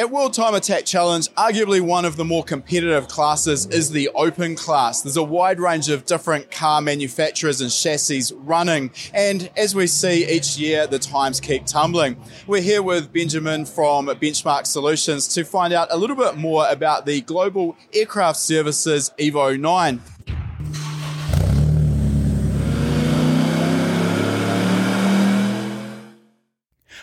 At World Time Attack Challenge, arguably one of the more competitive classes is the open class. There's a wide range of different car manufacturers and chassis running, and as we see each year, the times keep tumbling. We're here with Benjamin from Benchmark Solutions to find out a little bit more about the Global Aircraft Services Evo 9.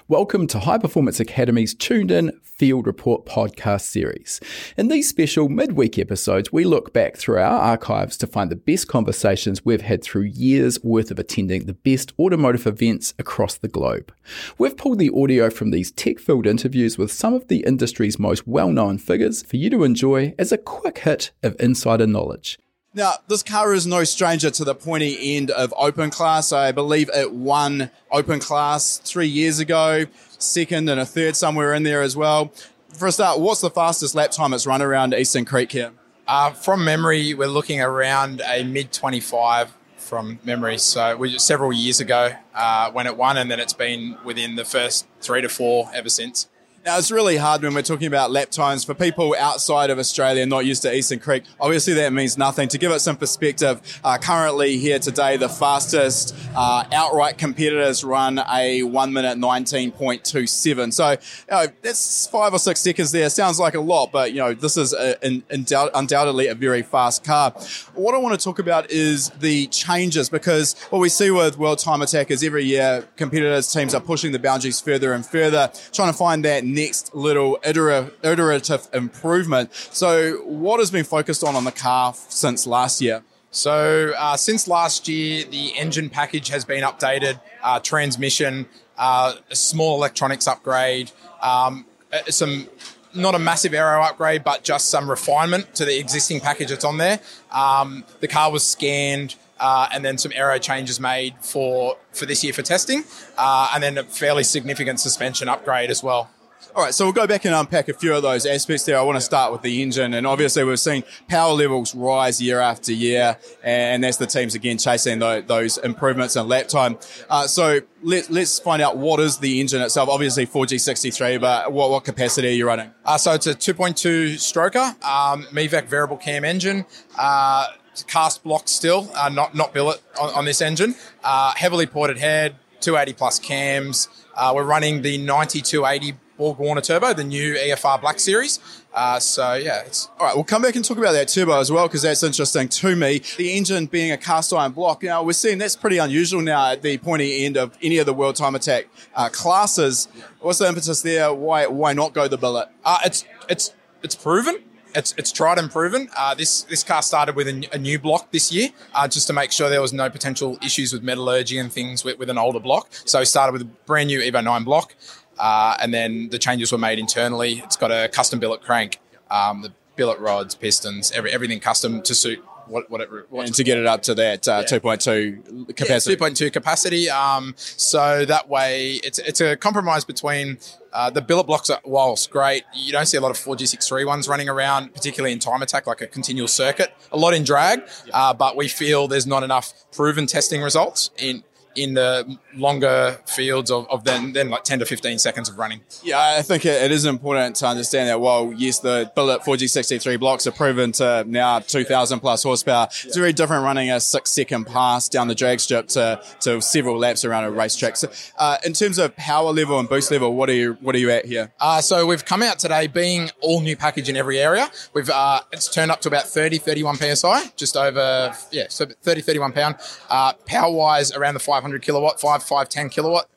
Welcome to High Performance Academy's Tuned In Field Report podcast series. In these special midweek episodes, we look back through our archives to find the best conversations we've had through years worth of attending the best automotive events across the globe. We've pulled the audio from these tech filled interviews with some of the industry's most well known figures for you to enjoy as a quick hit of insider knowledge. Now, this car is no stranger to the pointy end of open class. I believe it won open class three years ago, second and a third somewhere in there as well. For a start, what's the fastest lap time it's run around Eastern Creek here? Uh, from memory, we're looking around a mid 25 from memory. So we, several years ago uh, when it won, and then it's been within the first three to four ever since. Now, it's really hard when we're talking about lap times for people outside of Australia not used to Eastern Creek. Obviously, that means nothing. To give it some perspective, uh, currently here today, the fastest uh, outright competitors run a 1 minute 19.27. So, you know, that's five or six seconds there. Sounds like a lot, but, you know, this is a, an, undoubtedly a very fast car. What I want to talk about is the changes because what we see with World Time Attack is every year competitors, teams are pushing the boundaries further and further, trying to find that next little iterative improvement. So, what has been focused on on the car since last year? So, uh, since last year, the engine package has been updated, uh, transmission, uh, a small electronics upgrade, um, some not a massive aero upgrade, but just some refinement to the existing package that's on there. Um, the car was scanned. Uh, and then some aero changes made for for this year for testing, uh, and then a fairly significant suspension upgrade as well. All right, so we'll go back and unpack a few of those aspects there. I want to start with the engine, and obviously we've seen power levels rise year after year, and that's the teams again chasing those improvements in lap time. Uh, so let, us find out what is the engine itself. Obviously 4G63, but what, what capacity are you running? Uh, so it's a 2.2 stroker, um, MIVEC variable cam engine. Uh, cast block still, uh, not not billet on, on this engine. Uh, heavily ported head, 280 plus cams. Uh, we're running the 9280 Borg Warner Turbo, the new EFR Black Series. Uh, so yeah, it's all right. We'll come back and talk about that turbo as well because that's interesting to me. The engine being a cast iron block. Now we're seeing that's pretty unusual now at the pointy end of any of the World Time Attack uh, classes. What's the impetus there? Why why not go the billet? Uh, it's it's it's proven. It's, it's tried and proven. Uh, this this car started with a, a new block this year, uh, just to make sure there was no potential issues with metallurgy and things with, with an older block. So we started with a brand new Evo 9 block. Uh, and then the changes were made internally. It's got a custom billet crank, um, the billet rods, pistons, every, everything custom to suit what, what it what and to get it up to that uh, yeah. 2.2 capacity. Yeah, 2.2 capacity. Um, so that way, it's it's a compromise between uh, the billet blocks. Are, whilst great, you don't see a lot of 4G63 ones running around, particularly in time attack, like a continual circuit. A lot in drag, yeah. uh, but we feel there's not enough proven testing results in in the longer fields of, of then, then like 10 to 15 seconds of running. Yeah, I think it, it is important to understand that while, yes, the Billet 4G63 blocks are proven to now 2,000 plus horsepower, yeah. it's very different running a six second pass down the drag strip to, to several laps around a racetrack. So, uh, in terms of power level and boost level, what are you, what are you at here? Uh, so we've come out today being all new package in every area. We've, uh, it's turned up to about 30, 31 PSI, just over, yeah, so 30, 31 pound. Uh, power wise around the 500 500 kilowatt, 5, 5, 10 kilowatt.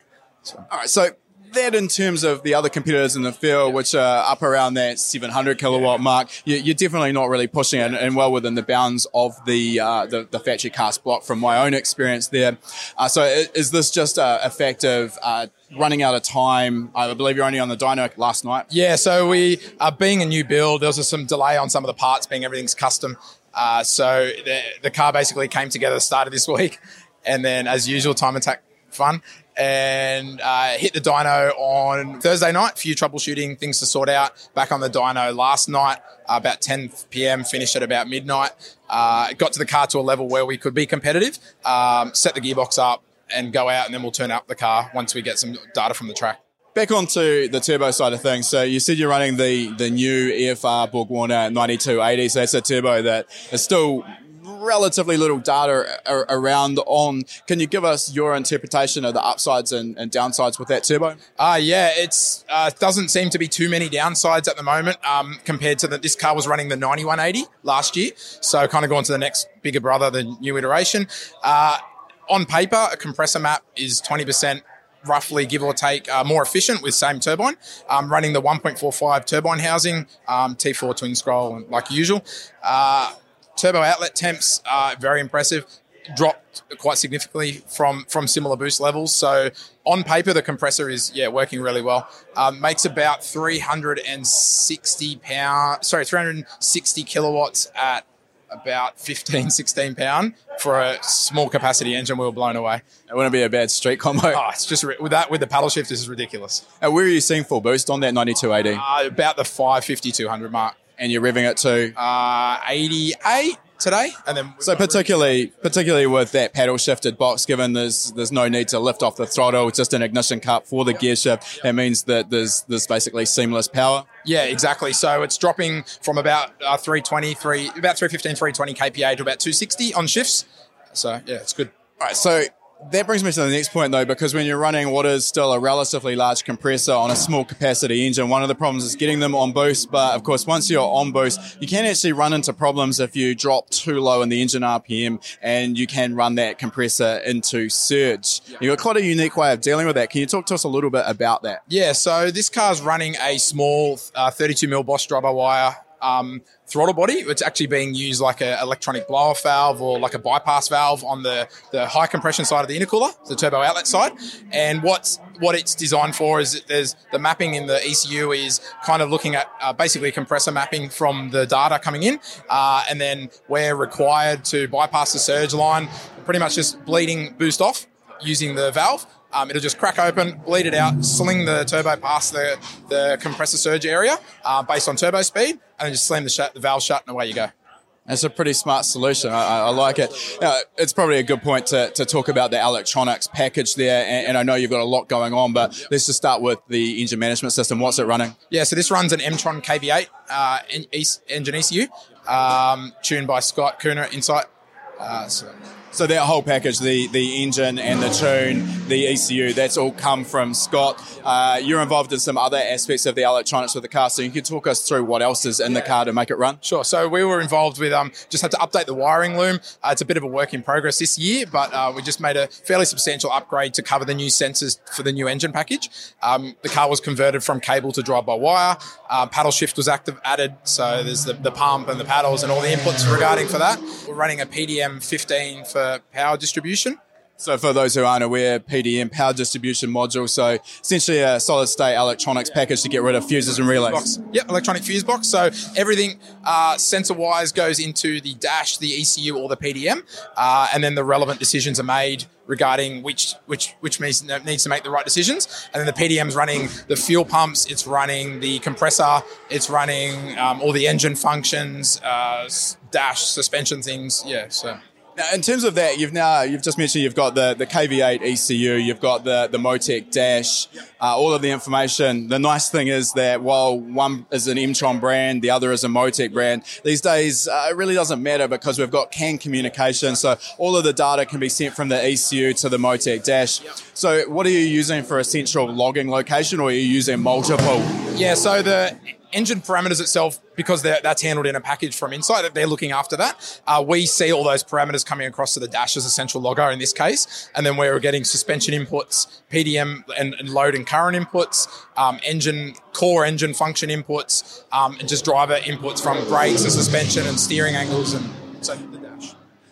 All right, so that in terms of the other competitors in the field, which are up around that 700 kilowatt mark, you're definitely not really pushing it and well within the bounds of the uh, the, the, factory cast block from my own experience there. Uh, so is this just a, fact of uh, running out of time? I believe you're only on the dyno last night. Yeah, so we are being a new build. There was some delay on some of the parts, being everything's custom. Uh, so the, the car basically came together started this week and then as usual, time attack fun. And uh, hit the dyno on Thursday night. Few troubleshooting things to sort out. Back on the dyno last night, uh, about 10 p.m. Finished at about midnight. Uh, got to the car to a level where we could be competitive. Um, set the gearbox up and go out, and then we'll turn up the car once we get some data from the track. back onto the turbo side of things. So you said you're running the the new EFR Borg-Warner 9280. So that's a turbo that is still relatively little data around on. Can you give us your interpretation of the upsides and, and downsides with that turbo? Uh, yeah, it's uh, doesn't seem to be too many downsides at the moment um, compared to that. This car was running the 9180 last year, so kind of going to the next bigger brother, the new iteration. Uh, on paper, a compressor map is 20% roughly give or take uh, more efficient with same turbine um, running the 1.45 turbine housing um, t4 twin scroll like usual uh, turbo outlet temps are very impressive. Dropped quite significantly from from similar boost levels. So on paper, the compressor is yeah working really well. Um, makes about 360 pound, sorry, 360 kilowatts at about 15, 16 pound for a small capacity engine. We were blown away. It wouldn't be a bad street combo. Oh, it's just with that with the paddle shift, this is ridiculous. And where are you seeing full boost on that 9280? Uh, about the 550, 200 mark and you're revving it to uh, 88 today, and then so particularly particularly with that paddle shifted box, given there's there's no need to lift off the throttle, it's just an ignition cut for the gear shift. It means that there's there's basically seamless power. Yeah, exactly. So it's dropping from about uh, 320, 3, about 315, 320 kPa to about 260 on shifts. So yeah, it's good. All right, so that brings me to the next point, though, because when you're running what is still a relatively large compressor on a small capacity engine, one of the problems is getting them on boost. But of course, once you're on boost, you can actually run into problems if you drop too low in the engine RPM and you can run that compressor into surge. You've got quite a unique way of dealing with that. Can you talk to us a little bit about that? Yeah, so this car's running a small uh, 32 mil Bosch driver wire um, throttle body. It's actually being used like an electronic blow off valve or like a bypass valve on the, the high compression side of the intercooler, the turbo outlet side. And what's what it's designed for is there's the mapping in the ECU is kind of looking at uh, basically compressor mapping from the data coming in, uh, and then we're required to bypass the surge line, pretty much just bleeding boost off using the valve. Um, it'll just crack open, bleed it out, sling the turbo past the, the compressor surge area uh, based on turbo speed, and then just slam the, sh- the valve shut, and away you go. It's a pretty smart solution. I, I like it. Uh, it's probably a good point to, to talk about the electronics package there. And, and, I know you've got a lot going on, but let's just start with the engine management system. What's it running? Yeah, so this runs an Emtron KV8 uh, engine ECU, um, tuned by Scott Cooner Insight. Uh, so so that whole package, the the engine and the tune, the ECU, that's all come from Scott. Uh, you're involved in some other aspects of the electronics with the car, so you can talk us through what else is in the car to make it run. Sure. So we were involved with um, just had to update the wiring loom. Uh, it's a bit of a work in progress this year, but uh, we just made a fairly substantial upgrade to cover the new sensors for the new engine package. Um, the car was converted from cable to drive by wire. Uh, paddle shift was active added, so there's the, the pump and the paddles and all the inputs regarding for that. We're running a PDM 15 for power distribution. So, for those who aren't aware, PDM power distribution module. So, essentially a solid state electronics package to get rid of fuses and relays. Box. Yep, electronic fuse box. So, everything uh, sensor wise goes into the dash, the ECU, or the PDM, uh, and then the relevant decisions are made regarding which which which needs, needs to make the right decisions. And then the PDM is running the fuel pumps, it's running the compressor, it's running um, all the engine functions, uh, dash, suspension things. Yeah, so. Now, in terms of that, you've now you've just mentioned you've got the, the KV8 ECU, you've got the the Motec dash, uh, all of the information. The nice thing is that while one is an Emtron brand, the other is a Motec brand. These days, uh, it really doesn't matter because we've got CAN communication, so all of the data can be sent from the ECU to the Motec dash. So, what are you using for a central logging location, or are you using multiple? Yeah, so the engine parameters itself, because that's handled in a package from that they're looking after that. Uh, we see all those parameters coming across to the dash as a central logger in this case, and then we're getting suspension inputs, PDM and, and load and current inputs, um, engine core engine function inputs, um, and just driver inputs from brakes and suspension and steering angles and so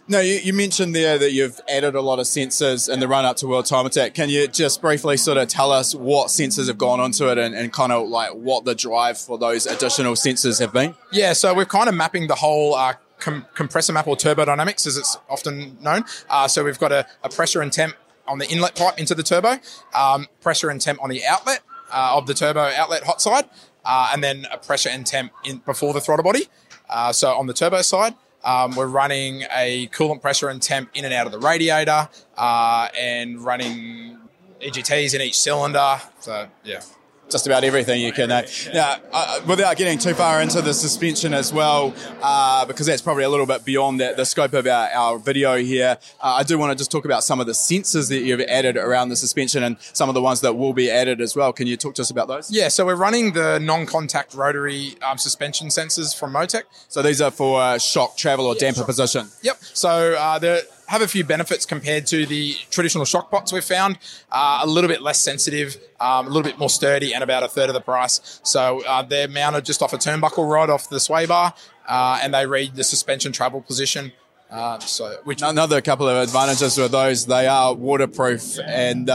no, you, you, mentioned there that you've added a lot of sensors in the run up to World Time Attack. Can you just briefly sort of tell us what sensors have gone onto it and, and kind of like what the drive for those additional sensors have been? Yeah, so we're kind of mapping the whole uh, com- compressor map or turbodynamics, as it's often known. Uh, so we've got a, a, pressure and temp on the inlet pipe into the turbo, um, pressure and temp on the outlet uh, of the turbo outlet hot side, uh, and then a pressure and temp in before the throttle body. Uh, so on the turbo side, um, we're running a coolant pressure and temp in and out of the radiator uh, and running EGTs in each cylinder. So yeah just about everything you can. Uh, now, uh, without getting too far into the suspension as well, uh, because that's probably a little bit beyond the, the scope of our, our video here, uh, I do want to just talk about some of the sensors that you've added around the suspension and some of the ones that will be added as well. Can you talk to us about those? Yeah, so we're running the non-contact rotary um, suspension sensors from Motec. So these are for uh, shock, travel, or yeah, damper shock. position. Yep. So uh, the have a few benefits compared to the traditional shock pots we've found. Uh, a little bit less sensitive, um, a little bit more sturdy, and about a third of the price. So uh, they're mounted just off a turnbuckle rod off the sway bar, uh, and they read the suspension travel position. Uh, so, which another couple of advantages with those, they are waterproof and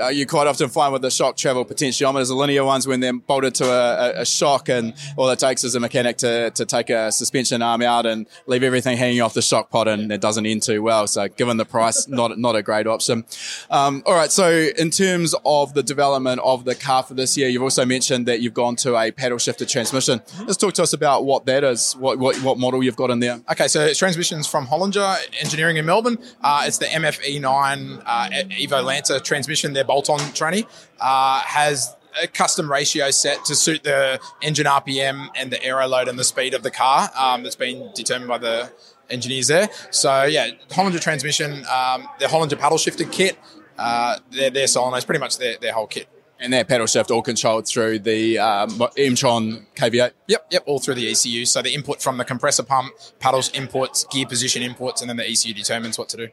uh, you quite often find with the shock travel potentiometers, the linear ones, when they're bolted to a, a, shock, and all it takes is a mechanic to, to take a suspension arm out and leave everything hanging off the shock pot, and it doesn't end too well. So, given the price, not not a great option. Um, all right, so in terms of the development of the car for this year, you've also mentioned that you've gone to a paddle shifted transmission. Let's talk to us about what that is, what what, what model you've got in there. Okay, so it's transmissions from Holinger Engineering in Melbourne. Uh, it's the MFE9 uh, Evo Lancer transmission their bolt-on tranny, uh, has a custom ratio set to suit the engine RPM and the aero load and the speed of the car um, that's been determined by the engineers there. So yeah, Holinger transmission, um, the Holinger paddle shifter kit, uh, their, their solenoids, pretty much their, their whole kit. And that paddle shift all controlled through the um, Emtron KV8? Yep, yep, all through the ECU. So the input from the compressor pump, paddles inputs, gear position inputs, and then the ECU determines what to do.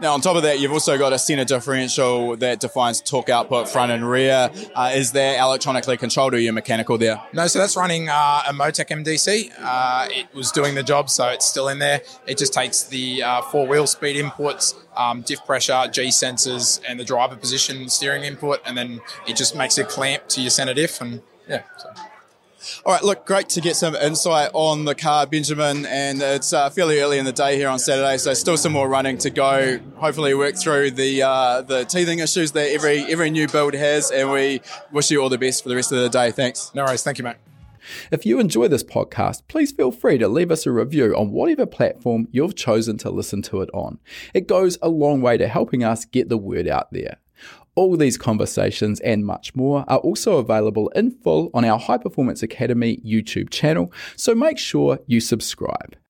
Now, on top of that, you've also got a center differential that defines torque output front and rear. Uh, is that electronically controlled or are you mechanical there? No, so that's running uh, a Motec MDC. Uh, it was doing the job, so it's still in there. It just takes the uh, four wheel speed inputs, um, diff pressure, G sensors, and the driver position steering input, and then it just makes a clamp to your center diff. And yeah. So. All right, look, great to get some insight on the car, Benjamin. And it's uh, fairly early in the day here on Saturday, so still some more running to go. Hopefully, work through the uh, the teething issues that every every new build has. And we wish you all the best for the rest of the day. Thanks. No worries. Thank you, mate. If you enjoy this podcast, please feel free to leave us a review on whatever platform you've chosen to listen to it on. It goes a long way to helping us get the word out there. All these conversations and much more are also available in full on our High Performance Academy YouTube channel, so make sure you subscribe.